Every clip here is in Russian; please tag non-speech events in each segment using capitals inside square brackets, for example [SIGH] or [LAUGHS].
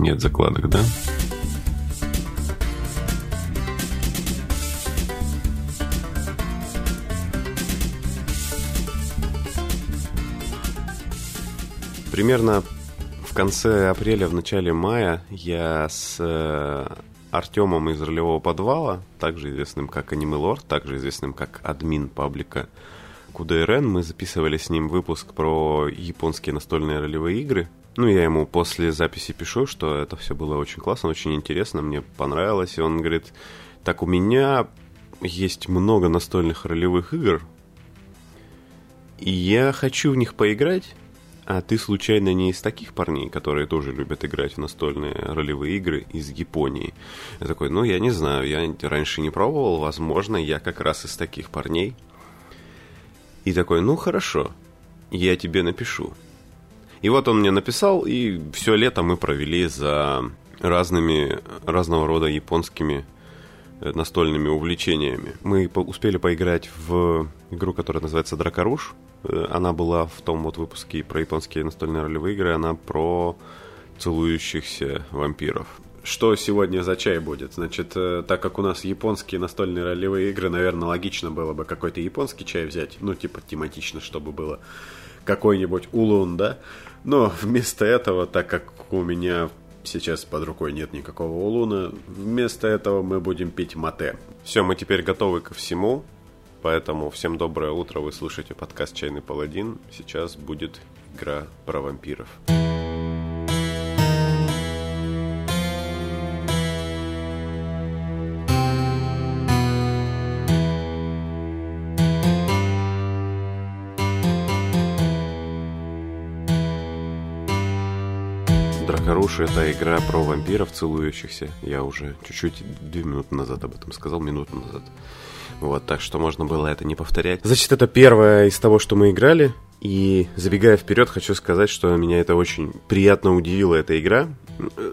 Нет закладок, да? Примерно в конце апреля, в начале мая я с э, Артемом из ролевого подвала, также известным как Аниме Лорд, также известным как админ паблика КУДРН, мы записывали с ним выпуск про японские настольные ролевые игры. Ну, я ему после записи пишу, что это все было очень классно, очень интересно, мне понравилось. И он говорит, так у меня есть много настольных ролевых игр, и я хочу в них поиграть, а ты случайно не из таких парней, которые тоже любят играть в настольные ролевые игры из Японии? Я такой, ну, я не знаю, я раньше не пробовал, возможно, я как раз из таких парней. И такой, ну, хорошо, я тебе напишу. И вот он мне написал, и все лето мы провели за разными, разного рода японскими э, настольными увлечениями. Мы успели поиграть в игру, которая называется Дракоруш. Э, она была в том вот выпуске про японские настольные ролевые игры. Она про целующихся вампиров. Что сегодня за чай будет? Значит, э, так как у нас японские настольные ролевые игры, наверное, логично было бы какой-то японский чай взять. Ну, типа тематично, чтобы было какой-нибудь улун, да? Но вместо этого, так как у меня сейчас под рукой нет никакого улуна, вместо этого мы будем пить мате. Все, мы теперь готовы ко всему. Поэтому всем доброе утро, вы слушаете подкаст «Чайный паладин». Сейчас будет игра про вампиров. Дракоруш это игра про вампиров целующихся. Я уже чуть-чуть две минуты назад об этом сказал, минуту назад. Вот, так что можно было это не повторять. Значит, это первое из того, что мы играли. И забегая вперед, хочу сказать, что меня это очень приятно удивила эта игра.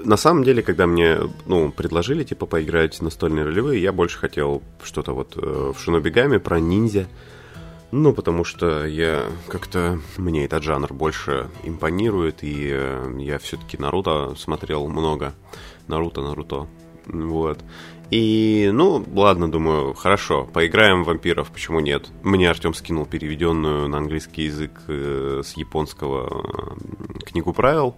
На самом деле, когда мне ну, предложили типа поиграть настольные ролевые, я больше хотел что-то вот э, в Шинобигами про ниндзя. Ну, потому что я как-то... Мне этот жанр больше импонирует, и э, я все-таки Наруто смотрел много. Наруто, Наруто. Вот. И, ну, ладно, думаю, хорошо, поиграем в вампиров, почему нет? Мне Артем скинул переведенную на английский язык э, с японского э, книгу правил.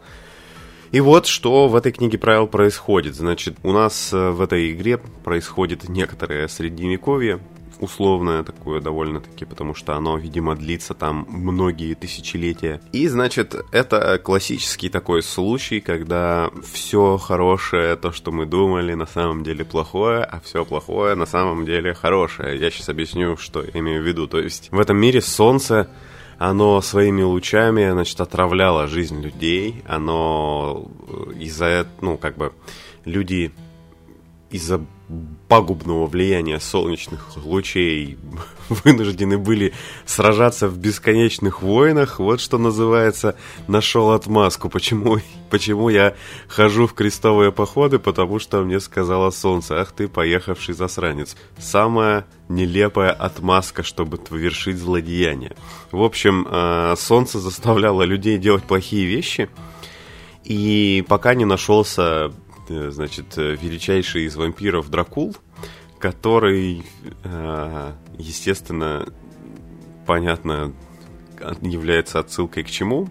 И вот что в этой книге правил происходит. Значит, у нас э, в этой игре происходит некоторое средневековье, условное такое довольно-таки, потому что оно, видимо, длится там многие тысячелетия. И, значит, это классический такой случай, когда все хорошее, то, что мы думали, на самом деле плохое, а все плохое на самом деле хорошее. Я сейчас объясню, что я имею в виду. То есть в этом мире солнце оно своими лучами, значит, отравляло жизнь людей, оно э, из-за этого, ну, как бы, люди из-за пагубного влияния солнечных лучей [LAUGHS] вынуждены были сражаться в бесконечных войнах. Вот что называется «нашел отмазку». Почему, [LAUGHS] почему я хожу в крестовые походы? Потому что мне сказала солнце, ах ты поехавший засранец. Самая нелепая отмазка, чтобы вершить злодеяние. В общем, э, солнце заставляло людей делать плохие вещи, и пока не нашелся значит, э, величайший из вампиров Дракул, который, э, естественно, понятно, является отсылкой к чему.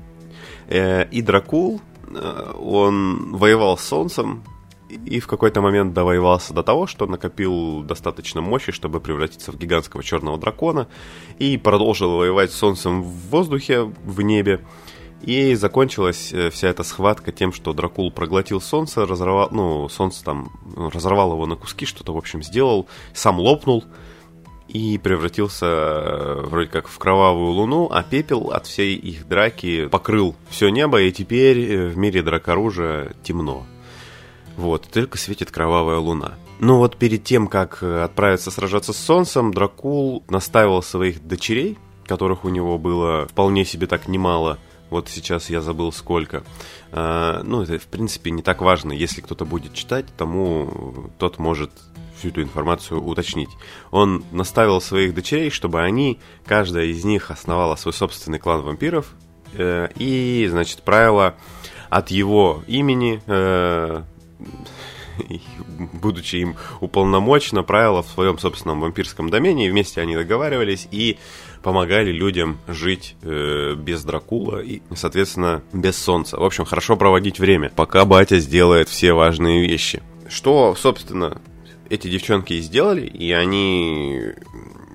И Дракул, он воевал с Солнцем, и в какой-то момент довоевался до того, что накопил достаточно мощи, чтобы превратиться в гигантского черного дракона, и продолжил воевать с Солнцем в воздухе, в небе, и закончилась э, вся эта схватка тем, что Дракул проглотил солнце, разорвал, ну, солнце там разорвал его на куски, что-то, в общем, сделал, сам лопнул, и превратился э, вроде как в кровавую луну, а пепел от всей их драки покрыл все небо, и теперь э, в мире дракоружия темно. Вот, только светит кровавая луна. Но вот перед тем, как отправиться сражаться с Солнцем, Дракул наставил своих дочерей, которых у него было вполне себе так немало, вот сейчас я забыл сколько. А, ну, это, в принципе, не так важно. Если кто-то будет читать, тому тот может всю эту информацию уточнить. Он наставил своих дочерей, чтобы они, каждая из них основала свой собственный клан вампиров, э, и, значит, правила от его имени, э, [LAUGHS] будучи им уполномочено, правила в своем собственном вампирском домене, и вместе они договаривались и помогали людям жить э, без Дракула и, соответственно, без Солнца. В общем, хорошо проводить время, пока батя сделает все важные вещи. Что, собственно, эти девчонки и сделали, и они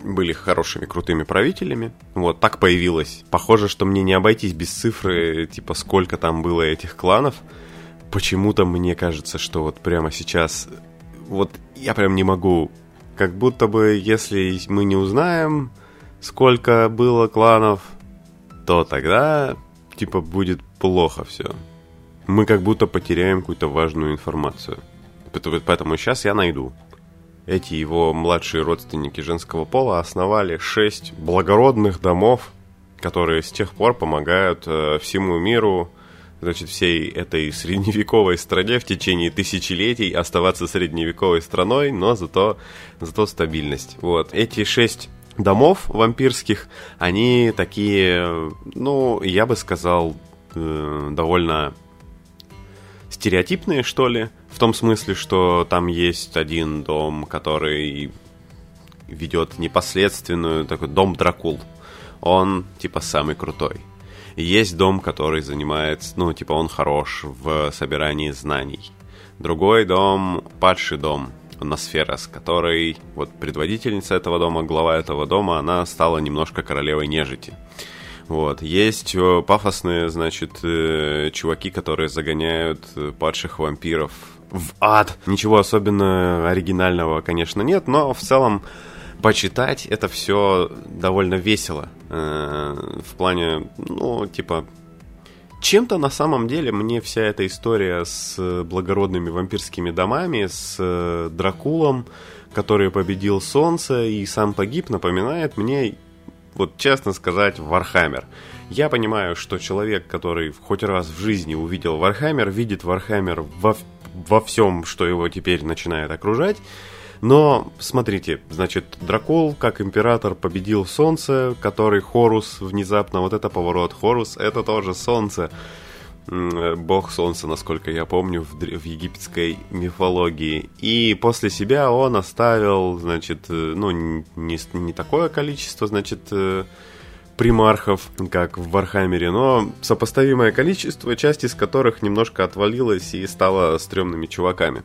были хорошими, крутыми правителями. Вот так появилось. Похоже, что мне не обойтись без цифры, типа сколько там было этих кланов. Почему-то мне кажется, что вот прямо сейчас... Вот я прям не могу. Как будто бы, если мы не узнаем, сколько было кланов, то тогда, типа, будет плохо все. Мы как будто потеряем какую-то важную информацию. Поэтому сейчас я найду. Эти его младшие родственники женского пола основали шесть благородных домов, которые с тех пор помогают э, всему миру, значит, всей этой средневековой стране в течение тысячелетий оставаться средневековой страной, но зато, зато стабильность. Вот. Эти шесть домов вампирских, они такие, ну, я бы сказал, э, довольно стереотипные, что ли, в том смысле, что там есть один дом, который ведет непосредственную, такой дом Дракул. Он, типа, самый крутой. Есть дом, который занимается, ну, типа, он хорош в собирании знаний. Другой дом, падший дом, Носферас, который, вот, предводительница этого дома, глава этого дома, она стала немножко королевой нежити. Вот. Есть э, пафосные, значит, э, чуваки, которые загоняют э, падших вампиров в ад. Ничего особенно оригинального, конечно, нет, но в целом почитать это все довольно весело. В плане, ну, типа, чем-то на самом деле мне вся эта история с благородными вампирскими домами, с Дракулом, который победил солнце и сам погиб, напоминает мне вот честно сказать, Warhammer. Я понимаю, что человек, который хоть раз в жизни увидел Warhammer, видит Warhammer во, во всем, что его теперь начинает окружать. Но, смотрите, значит, Дракул, как император, победил Солнце, который Хорус внезапно, вот это поворот, Хорус, это тоже Солнце бог солнца, насколько я помню, в, в египетской мифологии. И после себя он оставил, значит, э, ну, не, не такое количество, значит, э, примархов, как в Warhammer'е, но сопоставимое количество, часть из которых немножко отвалилась и стала стрёмными чуваками.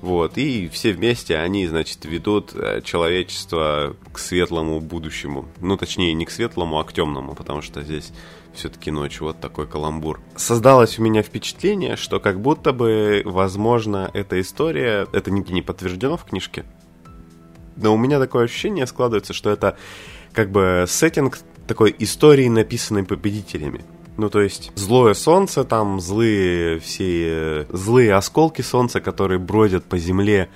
Вот, и все вместе они, значит, ведут э, человечество к светлому будущему. Ну, точнее, не к светлому, а к темному, потому что здесь все-таки ночь, вот такой каламбур. Создалось у меня впечатление, что как будто бы, возможно, эта история, это нигде не подтверждено в книжке, но у меня такое ощущение складывается, что это как бы сеттинг такой истории, написанной победителями. Ну, то есть, злое солнце, там злые все... Злые осколки солнца, которые бродят по земле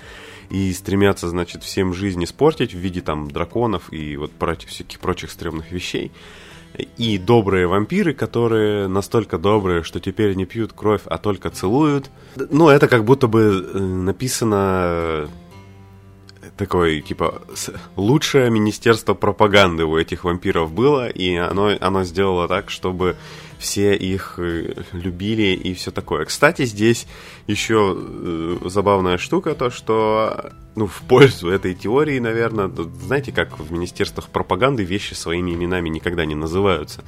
и стремятся, значит, всем жизнь испортить в виде там драконов и вот прочих всяких прочих стрёмных вещей и добрые вампиры, которые настолько добрые, что теперь не пьют кровь, а только целуют. Ну, это как будто бы э, написано э, такой, типа, лучшее министерство пропаганды у этих вампиров было, и оно, оно сделало так, чтобы все их э, любили и все такое. Кстати, здесь еще э, забавная штука, то что ну, в пользу этой теории, наверное, знаете, как в министерствах пропаганды вещи своими именами никогда не называются.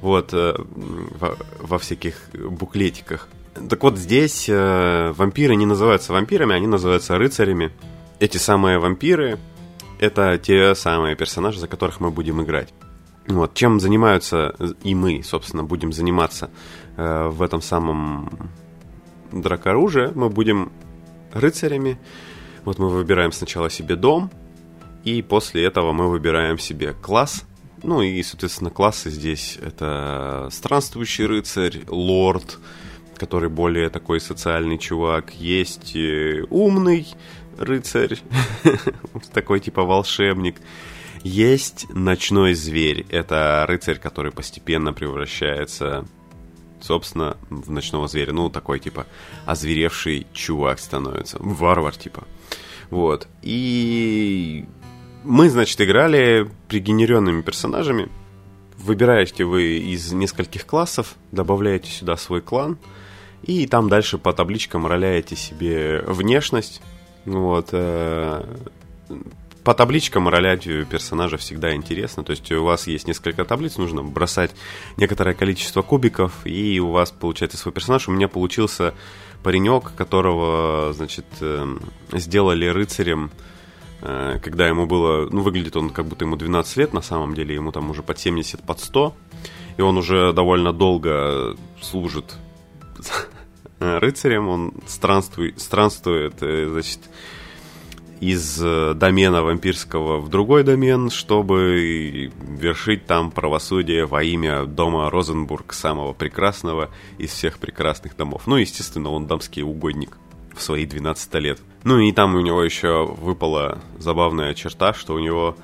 Вот, э, во, во всяких буклетиках. Так вот, здесь вампиры не называются вампирами, они называются рыцарями. Эти самые вампиры — это те самые персонажи, за которых мы будем играть. Вот, чем занимаются и мы, собственно, будем заниматься э, в этом самом дракоружие. Мы будем рыцарями. Вот мы выбираем сначала себе дом, И после этого мы выбираем себе класс. Ну и, соответственно, классы здесь это странствующий рыцарь, лорд, который более такой социальный чувак. Есть э, умный рыцарь, [LAUGHS] такой типа волшебник. Есть ночной зверь. Это рыцарь, который постепенно превращается, собственно, в ночного зверя. Ну, такой типа озверевший чувак становится. Варвар типа. Вот. И мы, значит, играли пригенеренными персонажами. Выбираете вы из нескольких классов, добавляете сюда свой клан, и там дальше по табличкам роляете себе внешность. Вот. Э, по табличкам ролять персонажа всегда интересно. То есть у вас есть несколько таблиц, нужно бросать некоторое количество кубиков, и у вас получается свой персонаж. У меня получился паренек, которого, значит, эм, сделали рыцарем, э, когда ему было, ну, выглядит он как будто ему 12 лет, на самом деле ему там уже под 70, под 100, и он уже довольно долго служит [LAUGHS] рыцарем, он странствует, странствует э, значит, из э, домена вампирского в другой домен, чтобы вершить там правосудие во имя дома Розенбург, самого прекрасного из всех прекрасных домов. Ну, естественно, он дамский угодник в свои 12 лет. Ну и там у него еще выпала забавная черта, что у него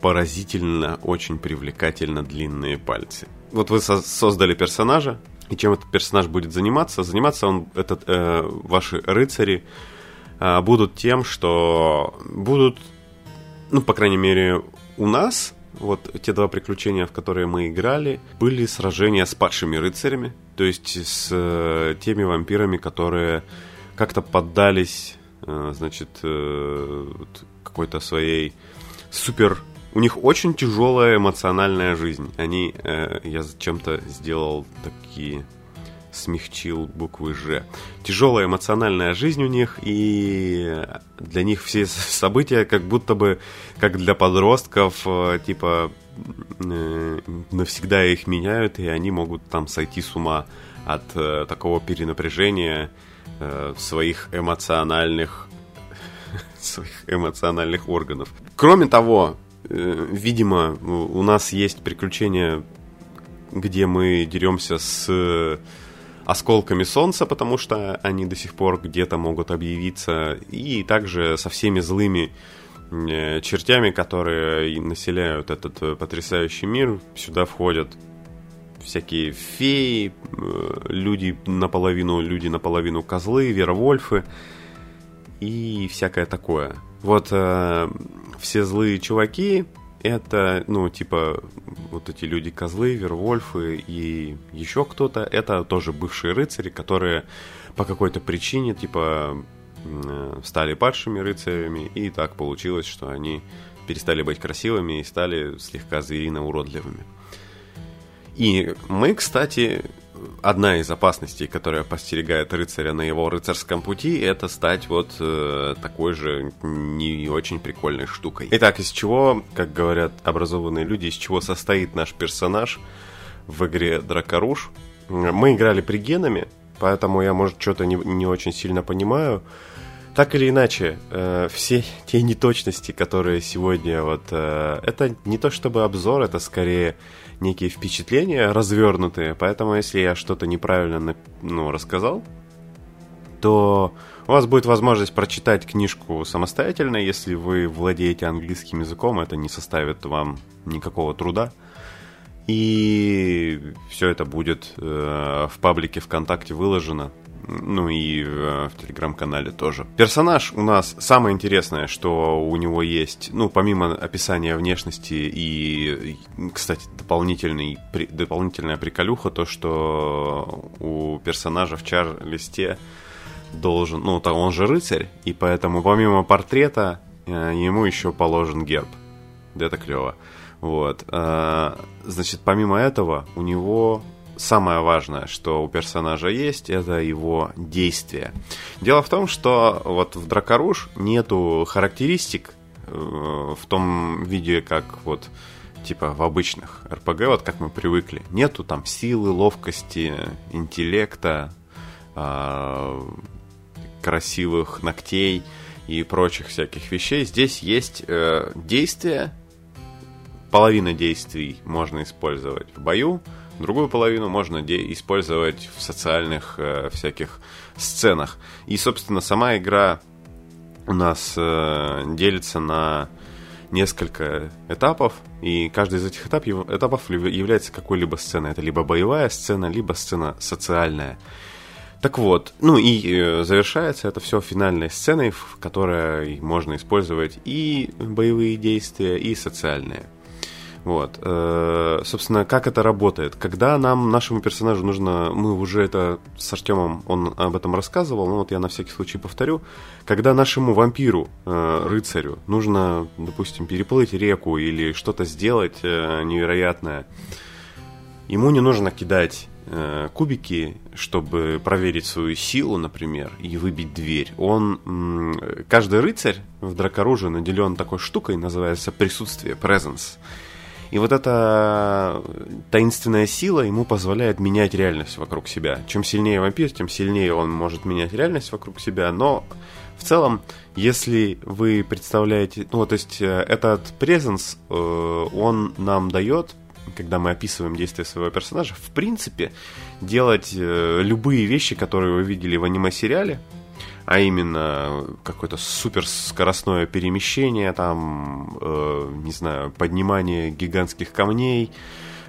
поразительно, очень привлекательно длинные пальцы. Вот вы со- создали персонажа, и чем этот персонаж будет заниматься? Заниматься он, этот, э, ваши рыцари, будут тем, что будут, ну, по крайней мере, у нас, вот те два приключения, в которые мы играли, были сражения с падшими рыцарями, то есть с э, теми вампирами, которые как-то поддались, э, значит, э, какой-то своей супер у них очень тяжелая эмоциональная жизнь. Они, я зачем-то сделал такие смягчил буквы «Ж». Тяжелая эмоциональная жизнь у них, и для них все события как будто бы, как для подростков, э, типа, э, навсегда их меняют, и они могут там сойти с ума от э, такого перенапряжения своих эмоциональных [LAUGHS] своих эмоциональных органов. Кроме того, видимо, у нас есть приключения, где мы деремся с осколками солнца, потому что они до сих пор где-то могут объявиться, и также со всеми злыми э, чертями, которые населяют этот э, потрясающий мир. Сюда входят всякие феи, э, люди наполовину люди, наполовину козлы, вервольфы и всякое такое. Вот э, все злые чуваки это, ну, типа, вот эти люди-козлы, Вервольфы и еще кто-то, это тоже бывшие рыцари, которые по какой-то причине, типа, стали падшими рыцарями, и так получилось, что они перестали быть красивыми и стали слегка зверино-уродливыми. И мы, кстати, одна из опасностей, которая постерегает рыцаря на его рыцарском пути, это стать вот э, такой же не очень прикольной штукой. Итак, из чего, как говорят образованные люди, из чего состоит наш персонаж в игре Дракоруш? Мы играли пригенами, поэтому я, может, что-то не, не очень сильно понимаю. Так или иначе, э, все те неточности, которые сегодня вот... Э, это не то чтобы обзор, это скорее некие впечатления развернутые, поэтому если я что-то неправильно ну, рассказал, то у вас будет возможность прочитать книжку самостоятельно, если вы владеете английским языком, это не составит вам никакого труда. И все это будет э, в паблике ВКонтакте выложено ну и э, в телеграм-канале тоже. Персонаж у нас самое интересное, что у него есть, ну, помимо описания внешности и, кстати, дополнительный, при, дополнительная приколюха, то, что у персонажа в чар-листе должен, ну, он же рыцарь, и поэтому помимо портрета э, ему еще положен герб. Это клево. Вот. Э, значит, помимо этого, у него самое важное, что у персонажа есть, это его действие. Дело в том, что вот в Дракоруш нету характеристик э, в том виде, как вот типа в обычных РПГ, вот как мы привыкли. Нету там силы, ловкости, интеллекта, э, красивых ногтей и прочих всяких вещей. Здесь есть э, действия, половина действий можно использовать в бою, другую половину можно использовать в социальных э, всяких сценах. И, собственно, сама игра у нас э, делится на несколько этапов, и каждый из этих этапов, этапов является какой-либо сценой. Это либо боевая сцена, либо сцена социальная. Так вот, ну и э, завершается это все финальной сценой, в которой можно использовать и боевые действия, и социальные. Вот. Э, собственно, как это работает? Когда нам, нашему персонажу нужно, мы уже это с Артемом, он об этом рассказывал, но вот я на всякий случай повторю. Когда нашему вампиру, э, рыцарю, нужно, допустим, переплыть реку или что-то сделать э, невероятное, ему не нужно кидать кубики, чтобы проверить свою силу, например, и выбить дверь. Он, каждый рыцарь в дракоруже наделен такой штукой, называется присутствие, presence. И вот эта таинственная сила ему позволяет менять реальность вокруг себя. Чем сильнее вампир, тем сильнее он может менять реальность вокруг себя. Но в целом, если вы представляете... Ну, то есть, э, этот презенс, э, он нам дает когда мы описываем действия своего персонажа, в принципе, делать э, любые вещи, которые вы видели в аниме-сериале, а именно какое-то суперскоростное перемещение, там, э, не знаю, поднимание гигантских камней,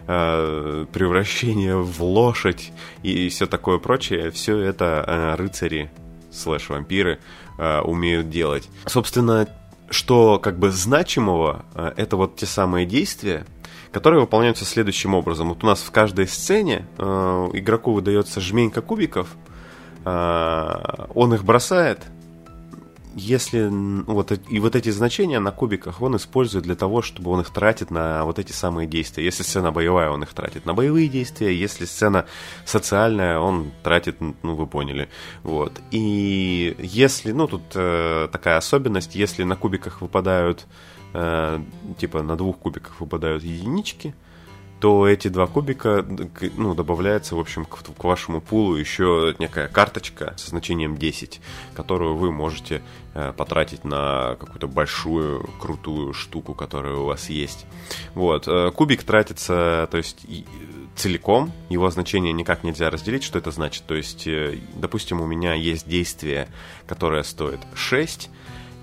э, превращение в лошадь и все такое прочее, все это э, рыцари слэш-вампиры э, умеют делать. Собственно, что как бы значимого, э, это вот те самые действия, которые выполняются следующим образом. Вот у нас в каждой сцене э, игроку выдается жменька кубиков – он их бросает, если вот и вот эти значения на кубиках он использует для того, чтобы он их тратит на вот эти самые действия. Если сцена боевая, он их тратит на боевые действия. Если сцена социальная, он тратит, ну вы поняли, вот. И если, ну тут э, такая особенность, если на кубиках выпадают, э, типа на двух кубиках выпадают единички, то эти два кубика, ну, добавляется, в общем, к, к вашему пулу еще некая карточка со значением 10, которую вы можете э, потратить на какую-то большую, крутую штуку, которая у вас есть. Вот. Э, кубик тратится, то есть, и, целиком, его значение никак нельзя разделить. Что это значит? То есть, э, допустим, у меня есть действие, которое стоит 6,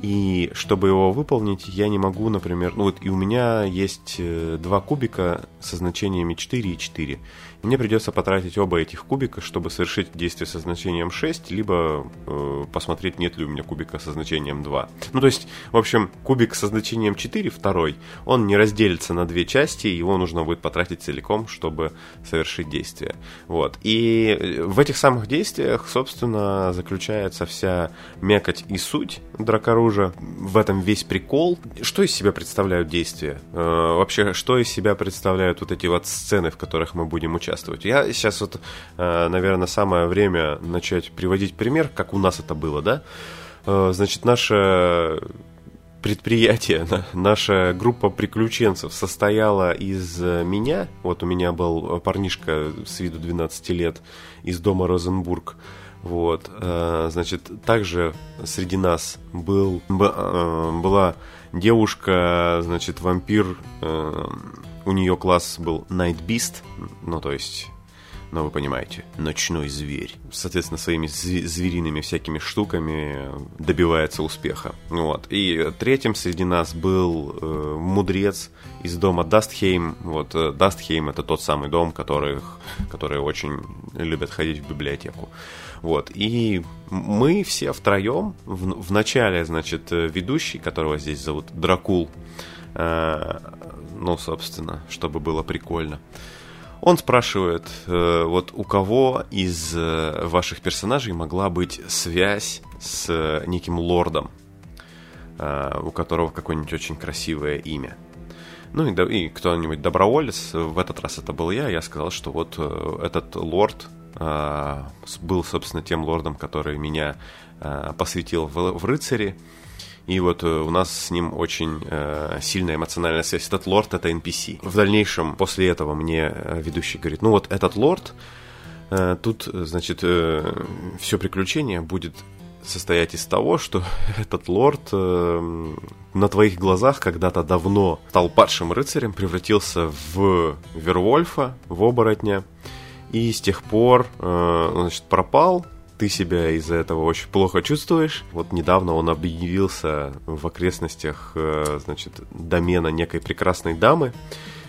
и чтобы его выполнить, я не могу, например, ну вот и у меня есть э, два кубика со значениями 4 и 4. Мне придется потратить оба этих кубика, чтобы совершить действие со значением 6, либо э, посмотреть, нет ли у меня кубика со значением 2. Ну, то есть, в общем, кубик со значением 4, второй, он не разделится на две части, его нужно будет потратить целиком, чтобы совершить действие. Вот. И э, в этих самых действиях, собственно, заключается вся мекоть и суть дракоружа. В этом весь прикол. Что из себя представляют действия? Э, вообще, что из себя представляют вот эти вот сцены, в которых мы будем участвовать? Участвовать. Я сейчас вот, э, наверное, самое время начать приводить пример, как у нас это было, да? Э, значит, наше предприятие, [LAUGHS] наша группа приключенцев состояла из меня. Вот у меня был парнишка с виду 12 лет из дома Розенбург. Вот, э, значит, также среди нас был, была девушка, значит, вампир у нее класс был Night Beast, ну то есть ну, вы понимаете, ночной зверь. Соответственно, своими звериными всякими штуками добивается успеха. Вот. И третьим среди нас был э, мудрец из дома Дастхейм. Вот э, Дастхейм это тот самый дом, которых, которые очень любят ходить в библиотеку. Вот. И мы все втроем, в, в начале, значит, э, ведущий, которого здесь зовут Дракул, э, ну, собственно, чтобы было прикольно. Он спрашивает, э, вот у кого из э, ваших персонажей могла быть связь с э, неким лордом, у которого какое-нибудь очень красивое имя. Ну и, и кто-нибудь доброволец, в этот раз это был я, я сказал, что вот этот лорд был, собственно, тем лордом, который меня посвятил в, в рыцари, и вот э, у нас с ним очень э, сильная эмоциональная связь. Этот лорд это NPC. В дальнейшем, после этого, мне э, ведущий говорит, ну вот этот лорд, э, тут, значит, э, все приключение будет состоять из того, что [LAUGHS] этот лорд э, на твоих глазах когда-то давно стал падшим рыцарем, превратился в Вервольфа, в оборотня, и с тех пор э, значит, пропал, ты себя из-за этого очень плохо чувствуешь. Вот недавно он объявился в окрестностях, э, значит, домена некой прекрасной дамы,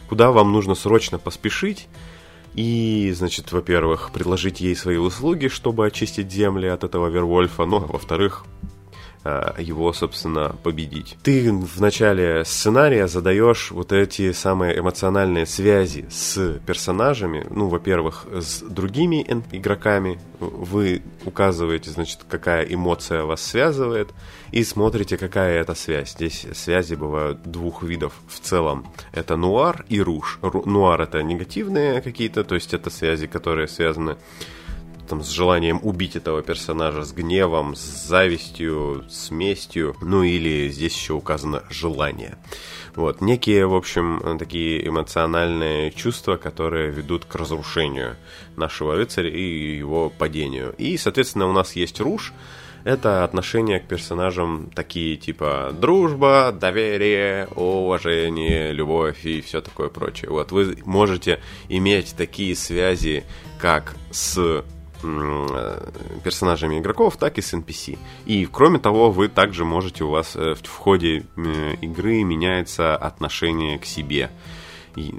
куда вам нужно срочно поспешить. И, значит, во-первых, предложить ей свои услуги, чтобы очистить земли от этого Вервольфа. Ну, а во-вторых, его, собственно, победить. Ты в начале сценария задаешь вот эти самые эмоциональные связи с персонажами. Ну, во-первых, с другими игроками. Вы указываете, значит, какая эмоция вас связывает, и смотрите, какая это связь. Здесь связи бывают двух видов в целом. Это нуар и руж. Нуар это негативные какие-то, то есть это связи, которые связаны там, с желанием убить этого персонажа, с гневом, с завистью, с местью. Ну или здесь еще указано желание. Вот, некие, в общем, такие эмоциональные чувства, которые ведут к разрушению нашего рыцаря и его падению. И, соответственно, у нас есть руж, это отношения к персонажам такие типа дружба, доверие, уважение, любовь и все такое прочее. Вот вы можете иметь такие связи, как с персонажами игроков, так и с NPC. И кроме того, вы также можете, у вас э, в ходе э, игры меняется отношение к себе. И,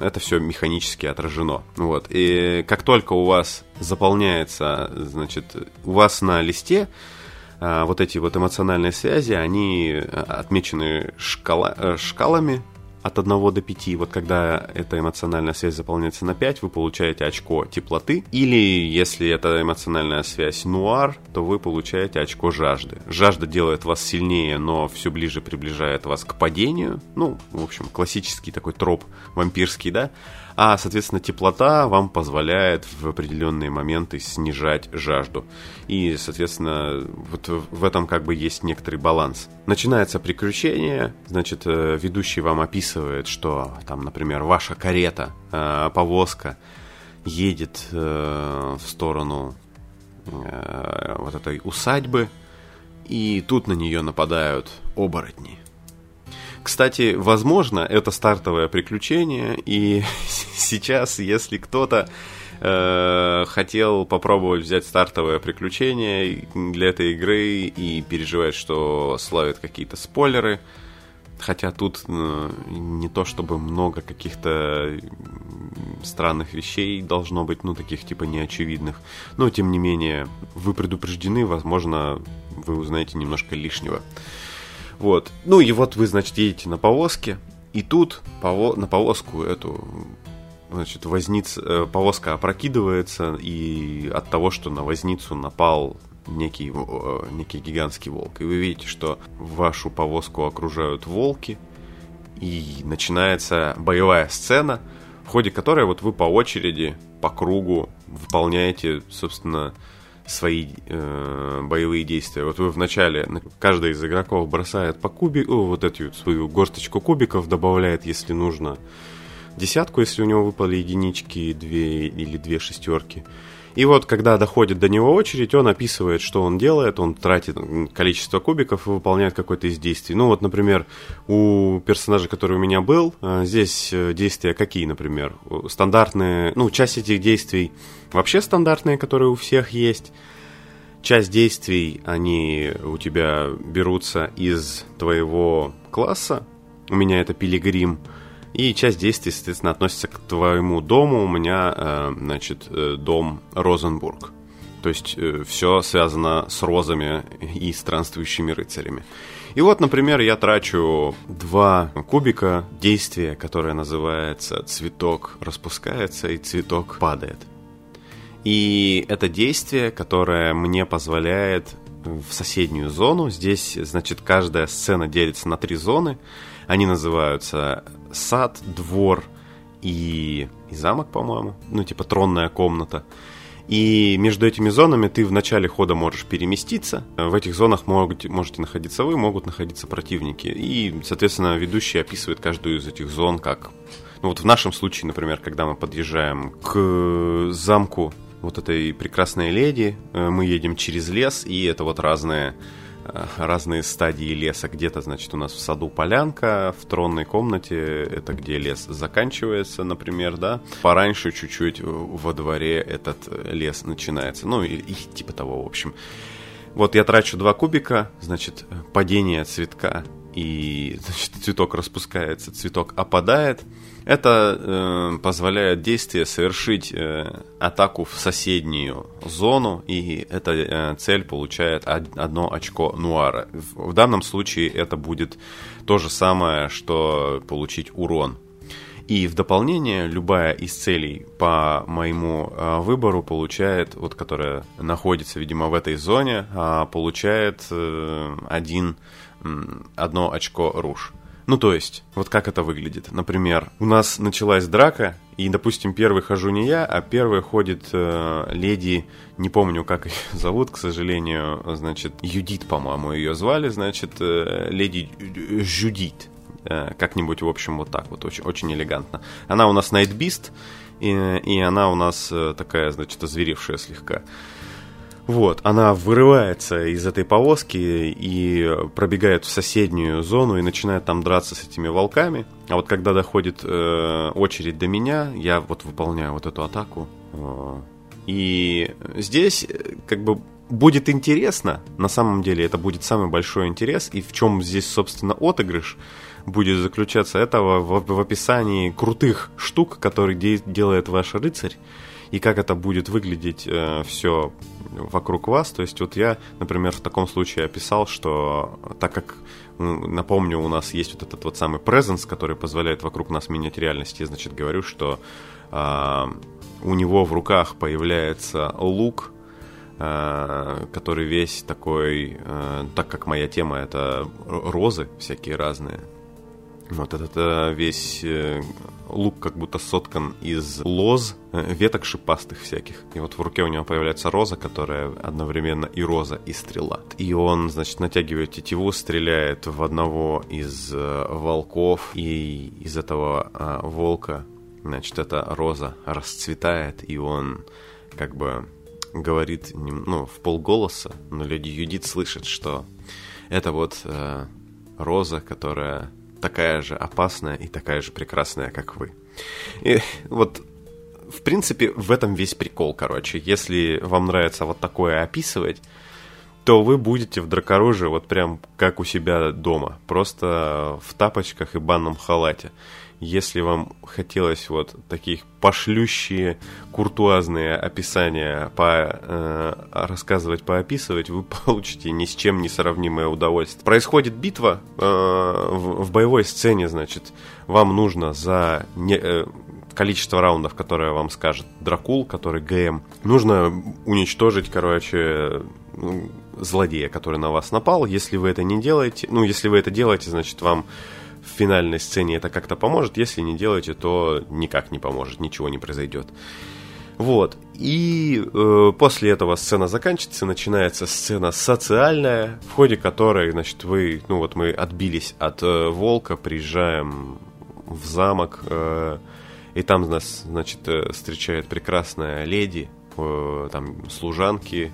это все механически отражено. Вот. И как только у вас заполняется, значит, у вас на листе вот эти вот эмоциональные связи, они отмечены шкала, шкалами, от 1 до 5, вот когда эта эмоциональная связь заполняется на 5, вы получаете очко теплоты. Или если эта эмоциональная связь нуар, то вы получаете очко жажды. Жажда делает вас сильнее, но все ближе приближает вас к падению. Ну, в общем, классический такой троп вампирский, да? А, соответственно, теплота вам позволяет в определенные моменты снижать жажду. И, соответственно, вот в этом как бы есть некоторый баланс. Начинается приключение, значит, э, ведущий вам описывает, что там, например, ваша карета, э, повозка едет э, в сторону вот этой усадьбы, и тут на нее нападают оборотни. Кстати, возможно, это стартовое приключение, и [LAUGHS] сейчас, если кто-то э, хотел попробовать взять стартовое приключение для этой игры и переживает, что славят какие-то спойлеры, хотя тут э, не то чтобы много каких-то странных вещей должно быть, ну, таких типа неочевидных, но тем не менее, вы предупреждены, возможно, вы узнаете немножко лишнего. Вот. Ну и вот вы, значит, едете на повозке, и тут пово- на повозку эту значит, возниц, э, повозка опрокидывается, и от того, что на возницу напал некий, э, некий гигантский волк. И вы видите, что вашу повозку окружают волки, и начинается боевая сцена, в ходе которой вот вы по очереди, по кругу выполняете, собственно, свои э, боевые действия. Вот вы вначале, каждый из игроков бросает по кубику, вот эту свою горсточку кубиков добавляет, если нужно, десятку, если у него выпали единички, две или две шестерки. И вот, когда доходит до него очередь, он описывает, что он делает, он тратит количество кубиков и выполняет какое-то из действий. Ну вот, например, у персонажа, который у меня был, э, здесь э, действия какие, например? Стандартные, ну, часть этих действий вообще стандартные, которые у всех есть. Часть действий, они у тебя берутся из твоего класса. У меня это пилигрим. И часть действий, соответственно, относится к твоему дому. У меня, э, значит, э, дом Розенбург. То есть э, все связано с розами и странствующими рыцарями. И вот, например, я трачу два кубика действия, которое называется «Цветок распускается и цветок падает». И это действие, которое мне позволяет в соседнюю зону. Здесь, значит, каждая сцена делится на три зоны. Они называются сад, двор и, и замок, по-моему. Ну, типа тронная комната. И между этими зонами ты в начале хода можешь переместиться. В этих зонах могут, можете находиться вы, могут находиться противники. И, соответственно, ведущий описывает каждую из этих зон как... Ну вот в нашем случае, например, когда мы подъезжаем к замку вот этой прекрасной леди. Э, мы едем через лес, и это вот разные э, разные стадии леса. Где-то, значит, у нас в саду полянка, в тронной комнате это где лес заканчивается, например, да. Пораньше чуть-чуть во дворе этот лес начинается. Ну, и, и типа того, в общем. Вот я трачу два кубика, значит, падение цветка, и [LAUGHS] значит, цветок распускается, цветок опадает. Это э, позволяет действие совершить э, атаку в соседнюю зону, и эта э, цель получает одно очко нуара. В, в данном случае это будет то же самое, что получить урон. И в дополнение любая из целей по моему э, выбору получает, вот которая находится, видимо, в этой зоне, э, получает э, один, э, одно очко руж. Ну, то есть, вот как это выглядит. Например, у нас началась драка, и, допустим, первый хожу не я, а первый ходит э, леди, не помню, как [LAUGHS] ее зовут, к сожалению, значит, Юдит, по-моему, ее звали, значит, э, леди Жюдит. Э, как-нибудь, в общем, вот так вот, очень, очень элегантно. Она у нас Найтбист, и, и она у нас э, такая, значит, озверевшая слегка. Вот, она вырывается из этой повозки и пробегает в соседнюю зону и начинает там драться с этими волками. А вот когда доходит э, очередь до меня, я вот выполняю вот эту атаку. Э, и здесь э, как бы будет интересно, на самом деле это будет самый большой интерес, и в чем здесь, собственно, отыгрыш будет заключаться этого в, в описании крутых штук, которые де- делает ваш рыцарь, и как это будет выглядеть э, все вокруг вас. То есть вот я, например, в таком случае описал, что так как, напомню, у нас есть вот этот вот самый presence, который позволяет вокруг нас менять реальность, я, значит, говорю, что э, у него в руках появляется лук, э, который весь такой, э, так как моя тема это розы всякие разные, вот этот э, весь э, лук как будто соткан из лоз, э, веток шипастых всяких. И вот в руке у него появляется роза, которая одновременно и роза, и стрела. И он, значит, натягивает тетиву, стреляет в одного из волков, и из этого волка, значит, эта роза расцветает, и он как бы говорит, ну, в полголоса, но леди Юдит слышит, что это вот э, роза, которая такая же опасная и такая же прекрасная, как вы. И вот, в принципе, в этом весь прикол, короче. Если вам нравится вот такое описывать, то вы будете в дракоруже вот прям как у себя дома, просто в тапочках и банном халате если вам хотелось вот таких пошлющие, куртуазные описания по, э, рассказывать, поописывать, вы [LAUGHS] получите ни с чем не сравнимое удовольствие. Происходит битва э, в, в боевой сцене, значит, вам нужно за не, э, количество раундов, которое вам скажет Дракул, который ГМ, нужно уничтожить, короче, злодея, который на вас напал. Если вы это не делаете, ну, если вы это делаете, значит, вам в финальной сцене это как-то поможет. Если не делаете, то никак не поможет, ничего не произойдет. Вот. И э, после этого сцена заканчивается, начинается сцена социальная, в ходе которой, значит, вы, ну вот мы отбились от э, волка, приезжаем в замок, э, и там нас, значит, э, встречает прекрасная леди, э, там служанки.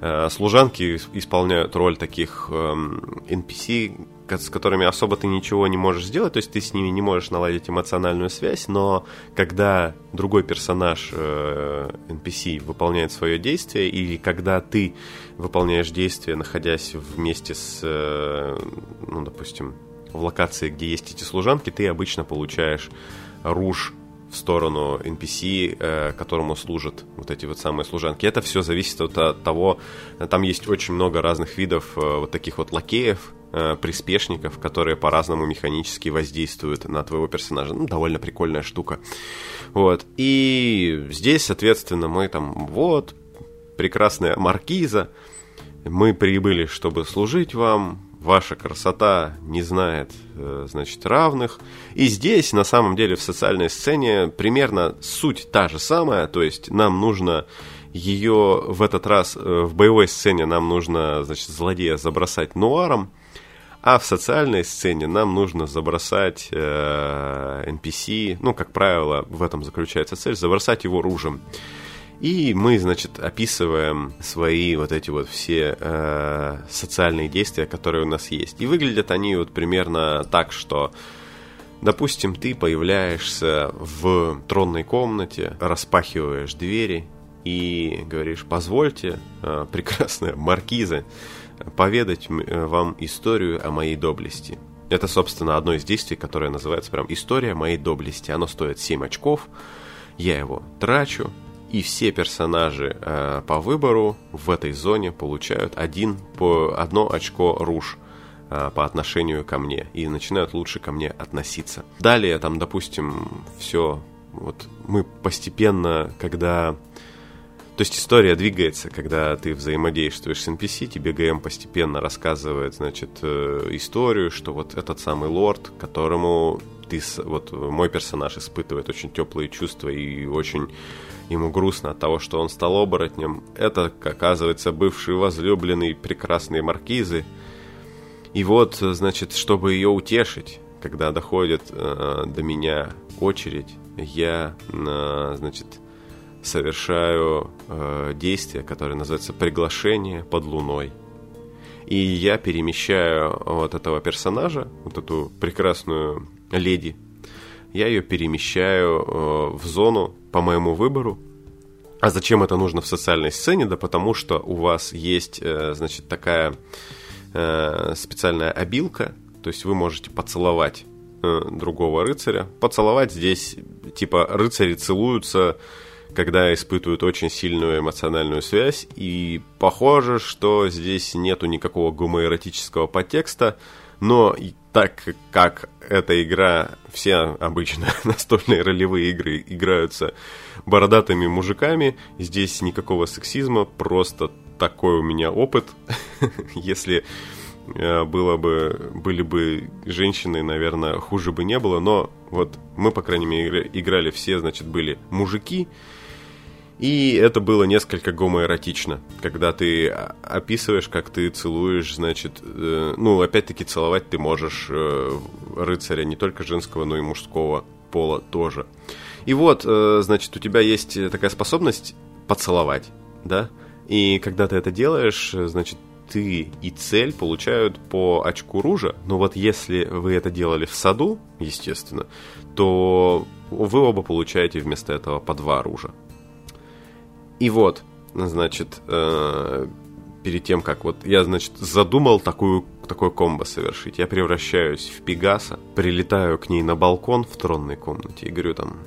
Э, служанки исполняют роль таких э, NPC, с которыми особо ты ничего не можешь сделать, то есть ты с ними не можешь наладить эмоциональную связь, но когда другой персонаж э, NPC выполняет свое действие, или когда ты выполняешь действие, находясь вместе с, э, ну, допустим, в локации, где есть эти служанки, ты обычно получаешь руж в сторону NPC, э, которому служат вот эти вот самые служанки. Это все зависит от того, там есть очень много разных видов э, вот таких вот лакеев, э, приспешников, которые по-разному механически воздействуют на твоего персонажа. Ну, довольно прикольная штука. Вот. И здесь, соответственно, мы там, вот, прекрасная маркиза, мы прибыли, чтобы служить вам, ваша красота не знает, э, значит, равных. И здесь, на самом деле, в социальной сцене примерно суть та же самая, то есть нам нужно ее в этот раз э, в боевой сцене нам нужно, значит, злодея забросать нуаром, а в социальной сцене нам нужно забросать э, NPC, ну, как правило, в этом заключается цель, забросать его ружем. И мы, значит, описываем свои вот эти вот все э, социальные действия, которые у нас есть. И выглядят они вот примерно так, что Допустим, ты появляешься в тронной комнате, распахиваешь двери и говоришь, позвольте, э, прекрасная маркиза, поведать э, вам историю о моей доблести. Это, собственно, одно из действий, которое называется прям «История моей доблести». Оно стоит 7 очков, я его трачу, и все персонажи э, по выбору в этой зоне получают один по одно очко руж э, по отношению ко мне и начинают лучше ко мне относиться. Далее, там, допустим, все вот мы постепенно, когда то есть история двигается, когда ты взаимодействуешь с NPC, тебе ГМ постепенно рассказывает, значит, э, историю, что вот этот самый лорд, которому ты, вот мой персонаж испытывает очень теплые чувства и очень ему грустно от того, что он стал оборотнем. Это, оказывается, бывший возлюбленный прекрасной маркизы. И вот, значит, чтобы ее утешить, когда доходит э, до меня очередь, я, э, значит, совершаю э, действие, которое называется приглашение под луной. И я перемещаю вот этого персонажа, вот эту прекрасную леди, я ее перемещаю э, в зону по моему выбору. А зачем это нужно в социальной сцене? Да потому что у вас есть, э, значит, такая э, специальная обилка, то есть вы можете поцеловать э, другого рыцаря. Поцеловать здесь, типа, рыцари целуются когда испытывают очень сильную эмоциональную связь, и похоже, что здесь нету никакого гомоэротического подтекста, но так как эта игра, все обычно [LAUGHS] настольные ролевые игры играются бородатыми мужиками, здесь никакого сексизма, просто такой у меня опыт. [LAUGHS] Если э, было бы, были бы женщины, наверное, хуже бы не было, но вот мы, по крайней мере, играли все, значит, были мужики, и это было несколько гомоэротично, когда ты описываешь, как ты целуешь, значит, э, ну, опять-таки целовать ты можешь э, рыцаря не только женского, но и мужского пола тоже. И вот, э, значит, у тебя есть такая способность поцеловать, да? И когда ты это делаешь, значит, ты и цель получают по очку ружа. Но вот если вы это делали в саду, естественно, то вы оба получаете вместо этого по два оружия. И вот, значит, э, перед тем, как вот я, значит, задумал такую, такой комбо совершить, я превращаюсь в Пегаса, прилетаю к ней на балкон в тронной комнате и говорю там,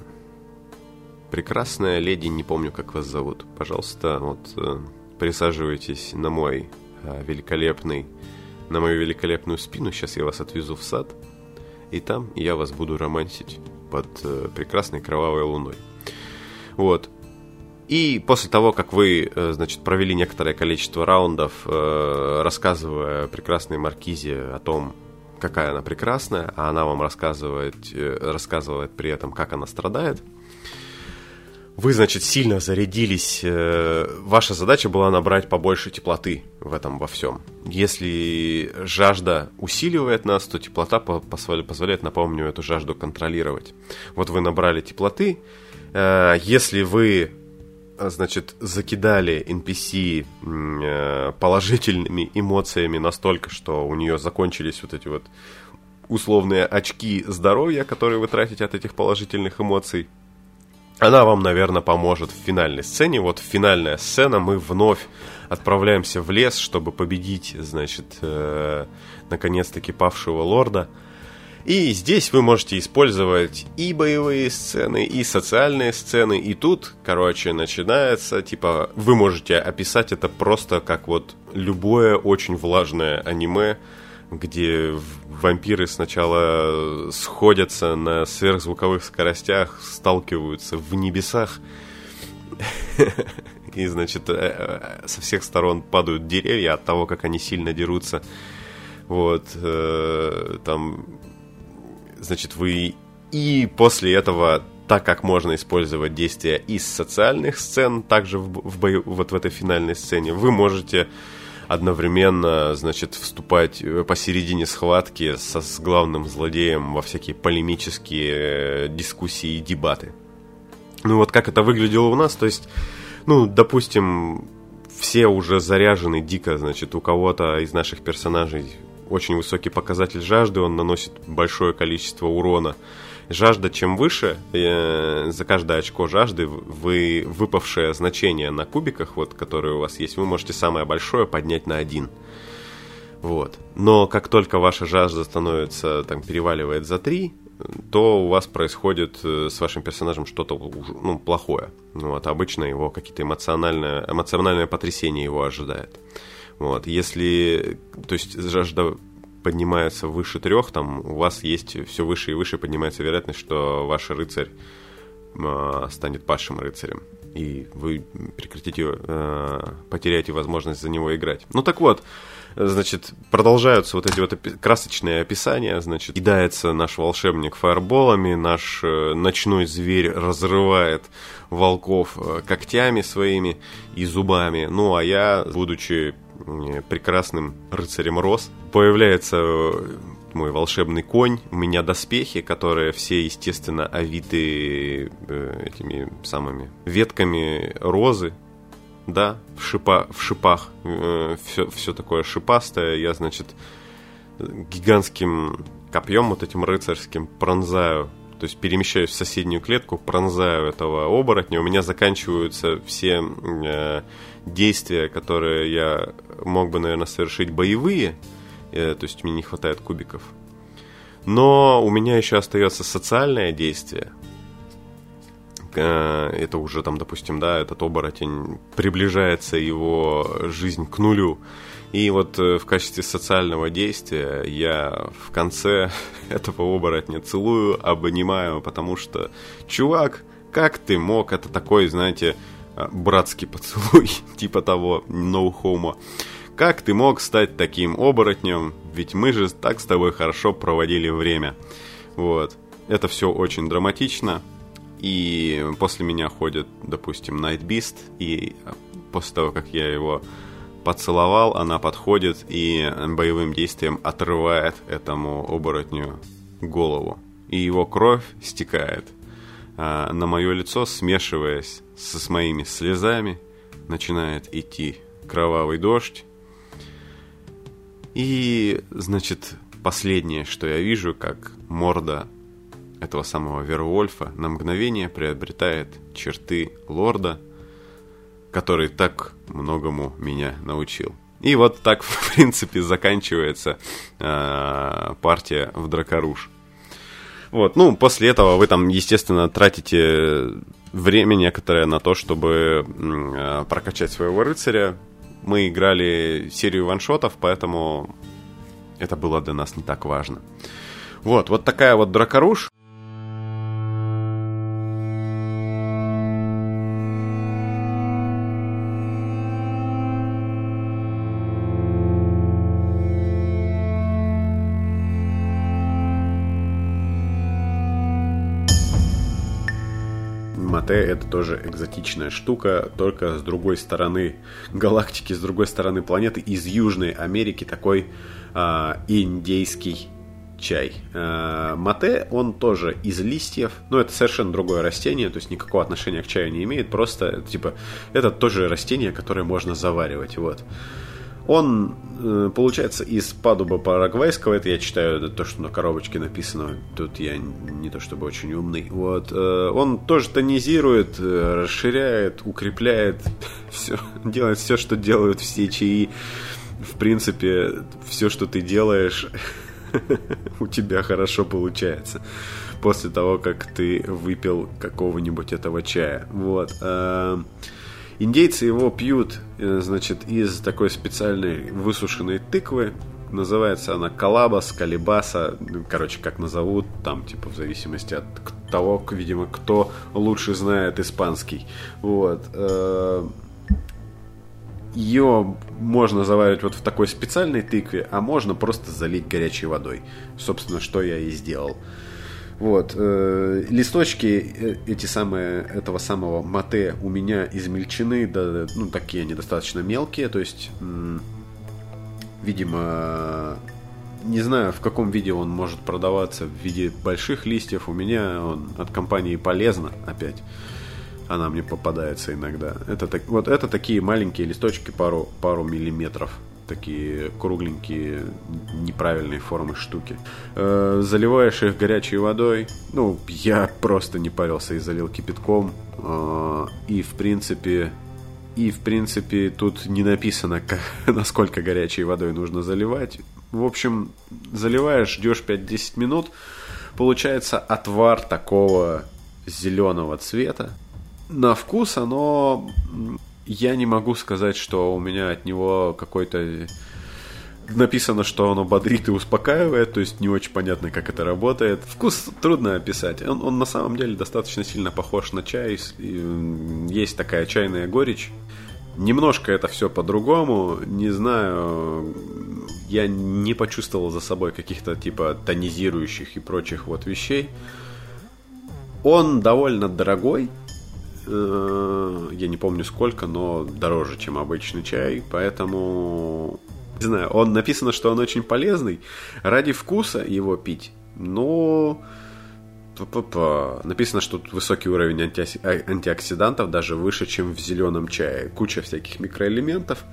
прекрасная леди, не помню, как вас зовут, пожалуйста, вот э, присаживайтесь на мой э, великолепный, на мою великолепную спину, сейчас я вас отвезу в сад, и там я вас буду романсить под э, прекрасной кровавой луной. Вот. И после того, как вы, э, значит, провели некоторое количество раундов, э, рассказывая прекрасной Маркизе о том, какая она прекрасная, а она вам рассказывает, э, рассказывает при этом, как она страдает, вы, значит, сильно зарядились. Ваша задача была набрать побольше теплоты в этом во всем. Если жажда усиливает нас, то теплота позволяет, напомню, эту жажду контролировать. Вот вы набрали теплоты. Если вы значит, закидали NPC э, положительными эмоциями настолько, что у нее закончились вот эти вот условные очки здоровья, которые вы тратите от этих положительных эмоций. Она вам, наверное, поможет в финальной сцене. Вот финальная сцена, мы вновь отправляемся в лес, чтобы победить, значит, э, наконец-таки павшего лорда. И здесь вы можете использовать и боевые сцены, и социальные сцены. И тут, короче, начинается, типа, вы можете описать это просто как вот любое очень влажное аниме, где вампиры сначала сходятся на сверхзвуковых скоростях, сталкиваются в небесах, [LAUGHS] и, значит, э, э, со всех сторон падают деревья от того, как они сильно дерутся. Вот, э, там значит, вы и после этого, так как можно использовать действия из социальных сцен, также в, в бою, вот в этой финальной сцене, вы можете одновременно, значит, вступать посередине схватки со, с главным злодеем во всякие полемические э, дискуссии и дебаты. Ну вот как это выглядело у нас, то есть ну, допустим, все уже заряжены дико, значит, у кого-то из наших персонажей очень высокий показатель жажды, он наносит большое количество урона. Жажда чем выше, э, за каждое очко жажды вы выпавшее значение на кубиках, вот, которые у вас есть, вы можете самое большое поднять на один. Вот. Но как только ваша жажда становится, там, переваливает за 3, то у вас происходит э, с вашим персонажем что-то ну, плохое. Вот, обычно его какие-то эмоциональное, эмоциональное потрясение его ожидает. Вот, если, то есть жажда поднимается выше трех, там у вас есть все выше и выше поднимается вероятность, что ваш рыцарь э, станет падшим рыцарем и вы прекратите, э, потеряете возможность за него играть. Ну так вот, значит, продолжаются вот эти вот красочные описания, значит, кидается наш волшебник фаерболами, наш э, ночной зверь разрывает волков э, когтями своими и зубами, ну а я, будучи прекрасным рыцарем Рос, появляется э, мой волшебный конь, у меня доспехи, которые все, естественно, овиты э, этими самыми ветками розы, да, в, шипа, в шипах, э, все, все такое шипастое, я, значит, гигантским копьем вот этим рыцарским пронзаю, то есть перемещаюсь в соседнюю клетку, пронзаю этого оборотня, у меня заканчиваются все э, действия, которые я мог бы, наверное, совершить боевые, э, то есть мне не хватает кубиков. Но у меня еще остается социальное действие. Э, это уже там, допустим, да, этот оборотень приближается его жизнь к нулю. И вот э, в качестве социального действия я в конце [LAUGHS] этого оборотня целую, обнимаю, потому что, чувак, как ты мог? Это такой, знаете, братский поцелуй, [LAUGHS] типа того, no homo. Как ты мог стать таким оборотнем? Ведь мы же так с тобой хорошо проводили время. Вот. Это все очень драматично. И после меня ходит, допустим, Night Beast. И после того, как я его поцеловал, она подходит и боевым действием отрывает этому оборотню голову. И его кровь стекает а, на мое лицо, смешиваясь с, с моими слезами. Начинает идти кровавый дождь. И, значит, последнее, что я вижу, как морда этого самого Вервольфа на мгновение приобретает черты лорда, который так многому меня научил. И вот так, [LAUGHS] в принципе, заканчивается э, партия в Дракоруш. Вот, ну, после этого вы там, естественно, тратите время некоторое на то, чтобы э, прокачать своего рыцаря, мы играли серию ваншотов, поэтому это было для нас не так важно. Вот, вот такая вот дракоруш. Мате это тоже экзотичная штука, только с другой стороны галактики, с другой стороны планеты, из Южной Америки такой э, индейский чай. Э, мате, он тоже из листьев, но это совершенно другое растение, то есть никакого отношения к чаю не имеет, просто, типа, это тоже растение, которое можно заваривать, вот. Он э, получается из падуба парагвайского, это я читаю то, что на коробочке написано, тут я не то чтобы очень умный. Вот. Э, он тоже тонизирует, э, расширяет, укрепляет, [LAUGHS] все, делает все, что делают все чаи. В принципе, все, что ты делаешь, [LAUGHS] у тебя хорошо получается после того, как ты выпил какого-нибудь этого чая. Вот. Индейцы его пьют, э, значит, из такой специальной высушенной тыквы. Называется она калабас, калибаса, ну, короче, как назовут, там, типа, в зависимости от того, видимо, кто лучше знает испанский. Вот. Э, Ее можно заваривать вот в такой специальной тыкве, а можно просто залить горячей водой. Собственно, что я и сделал. Вот. Э, листочки э, эти самые, этого самого мате у меня измельчены, да, ну, такие они достаточно мелкие, то есть, видимо, не знаю, в каком виде он может продаваться в виде больших листьев. У меня он от компании полезно опять. она мне попадается иногда. Это так, вот это такие маленькие листочки, пару, пару миллиметров. Такие кругленькие, неправильные формы штуки. Э, заливаешь их горячей водой. Ну, я просто не парился и залил кипятком. Э, и, в принципе, и, в принципе, тут не написано, как, [LAUGHS] насколько горячей водой нужно заливать. В общем, заливаешь, ждешь 5-10 минут. Получается отвар такого зеленого цвета. На вкус оно... Я не могу сказать, что у меня от него какой-то... Написано, что оно бодрит и успокаивает, то есть не очень понятно, как это работает. Вкус трудно описать. Он, он на самом деле достаточно сильно похож на чай. Есть такая чайная горечь. Немножко это все по-другому. Не знаю, я не почувствовал за собой каких-то типа тонизирующих и прочих вот вещей. Он довольно дорогой. Э, я не помню сколько, но дороже, чем обычный чай. Поэтому, не знаю, он написано, что он очень полезный. Ради вкуса его пить. Но написано, что тут высокий уровень анти... А, антиоксидантов, даже выше, чем в зеленом чае. Куча всяких микроэлементов.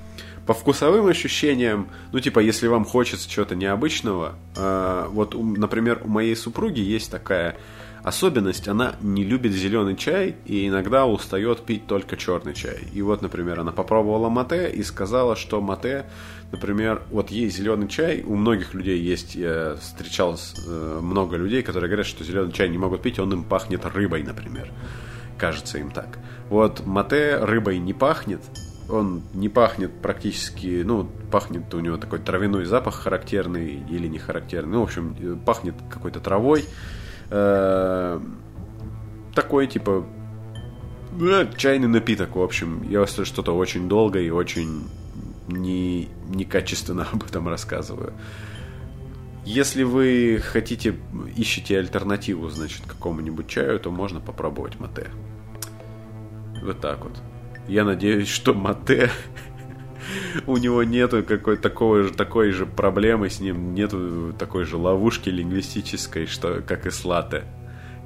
По вкусовым ощущениям, ну, типа, если вам хочется чего-то необычного, э, вот, например, у моей супруги есть такая особенность, она не любит зеленый чай и иногда устает пить только черный чай. И вот, например, она попробовала мате и сказала, что мате, например, вот ей зеленый чай, у многих людей есть, я встречал э, много людей, которые говорят, что зеленый чай не могут пить, он им пахнет рыбой, например. Кажется им так. Вот мате рыбой не пахнет, он не пахнет практически, ну, пахнет у него такой травяной запах характерный или не характерный. Ну, в общем, э, пахнет какой-то травой. Э, такой, типа, э, чайный напиток, в общем. Я что-то очень долго и очень не, некачественно [LAUGHS] об этом рассказываю. Если вы хотите, ищете альтернативу, значит, какому-нибудь чаю, то можно попробовать мате. Вот так вот. Я надеюсь, что мате у него нету какой такой же, такой же проблемы с ним, нету такой же ловушки лингвистической, что как и с латте.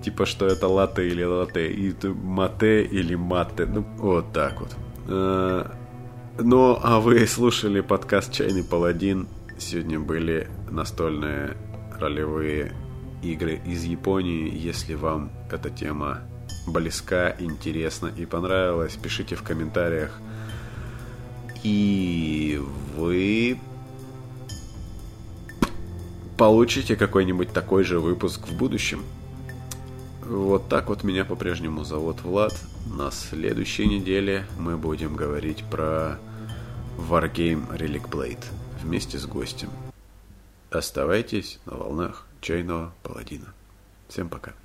Типа, что это латте или латте, и мате или мате, ну, вот так вот. Э, ну, а вы слушали подкаст «Чайный паладин». Сегодня были настольные ролевые игры из Японии. Если вам эта тема близка, интересна и понравилась, пишите в комментариях – и вы получите какой-нибудь такой же выпуск в будущем. Вот так вот меня по-прежнему зовут Влад. На следующей неделе мы будем говорить про Wargame Relic Blade вместе с гостем. Оставайтесь на волнах чайного паладина. Всем пока.